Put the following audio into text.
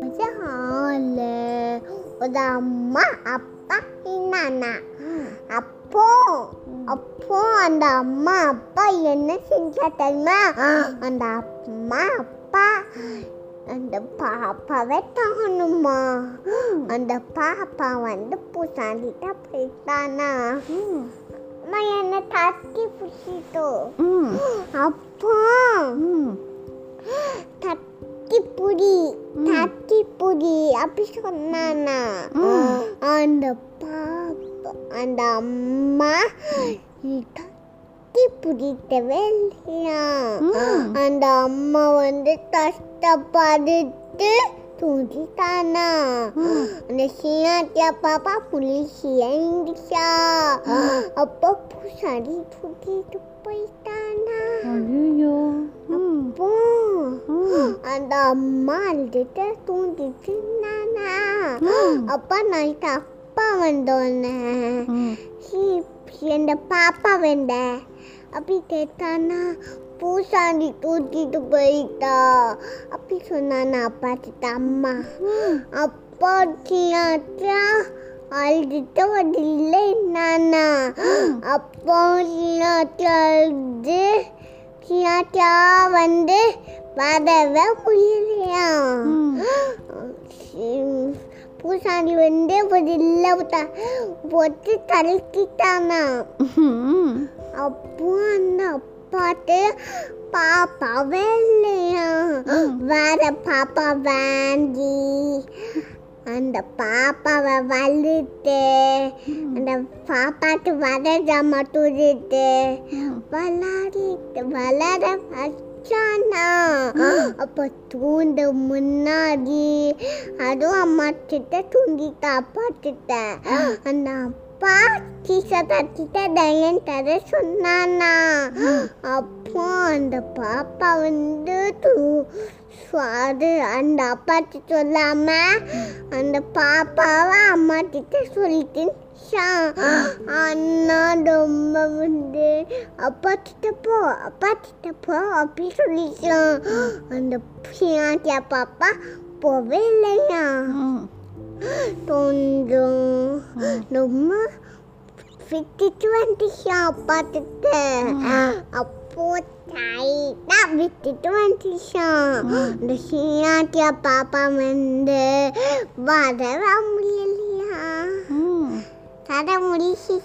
கொஞ்ச ஹால ஒரு அம்மா அப்பா என்னன்னா அப்போ அப்போ அந்த அம்மா அப்பா என்ன செஞ்சா தெரியுமா அந்த அம்மா அப்பா அந்த பாப்பாவை தானுமா அந்த பாப்பா வந்து பூசாண்டிட்ட போயிட்டானா அம்மா என்ன தட்டி பிடிச்சிட்டோ அப்போ தட்டி புடி தட்டி புடி அப்படி சொன்னானா? அந்த பாப்பா அந்த அம்மா தட்டி பிடிக்கவே இல்லையா அந்த அம்மா வந்து கஷ்டப்பட்டு தூங்கிட்டானா அந்த சீனாத்தியா பாப்பா புலிசியா இருந்துச்சா அப்போ பூசாடி தூக்கிட்டு போயிட்டானா ஐயோ அப்போ அந்த அம்மா அழுதுட்டு தூங்கிட்டு இருந்தானா. அப்பா நைட்டு அப்பா வந்தோன்னே இந்த பாப்பா வந்த? அப்படி கேட்டானா பூசாண்டி தூக்கிட்டு போயிட்டா. அப்படி சொன்னானா அப்பா கிட்ட அம்மா. அப்பா சின்னாச்சா அழுதுட்டு வரல நானா அப்போ சின்னாச்சா அழுது சின்னாச்சா வந்து வரவே முடியலையா பூசாண்டி வந்து ஒரு இல்லை போட்டு தடுக்கிட்டானா அப்போ அந்த அப்பாட்டு பாப்பாவே இல்லையா. வேற பாப்பா வாங்கி அந்த பாப்பாவை வளர்த்து அந்த பாப்பாட்டு வளர மட்டுட்டு வளரிட்டு வளர வச்சானா. அப்போ தூண்டு முன்னாடி அதுவும் அம்மா கிட்ட தூங்கிட்டா அப்பா கிட்ட. அந்த அப்பா டீச்சர் கிட்ட தையம் தர சொன்னானா? அப்போ அந்த பாப்பா வந்து தூ அது அந்த அப்பா சொல்லாம அந்த பாப்பாவை அம்மா கிட்ட சொல்லிட்டு அண்ணா ரொம்ப வந்து அப்பா கிட்ட போ அப்பா கிட்ட போ அப்படி சொல்லிச்சான் அந்த பாப்பா போவே இல்லையா? கொஞ்சம் ரொம்ப விட்டுட்டு வந்துச்சான் அப்பா கிட்ட அப்போ டைட்டா விட்டுட்டு வந்துச்சான் இந்த சீனாட்டியா பாப்பா வந்து வர முடியலையா? தர முடிச்சு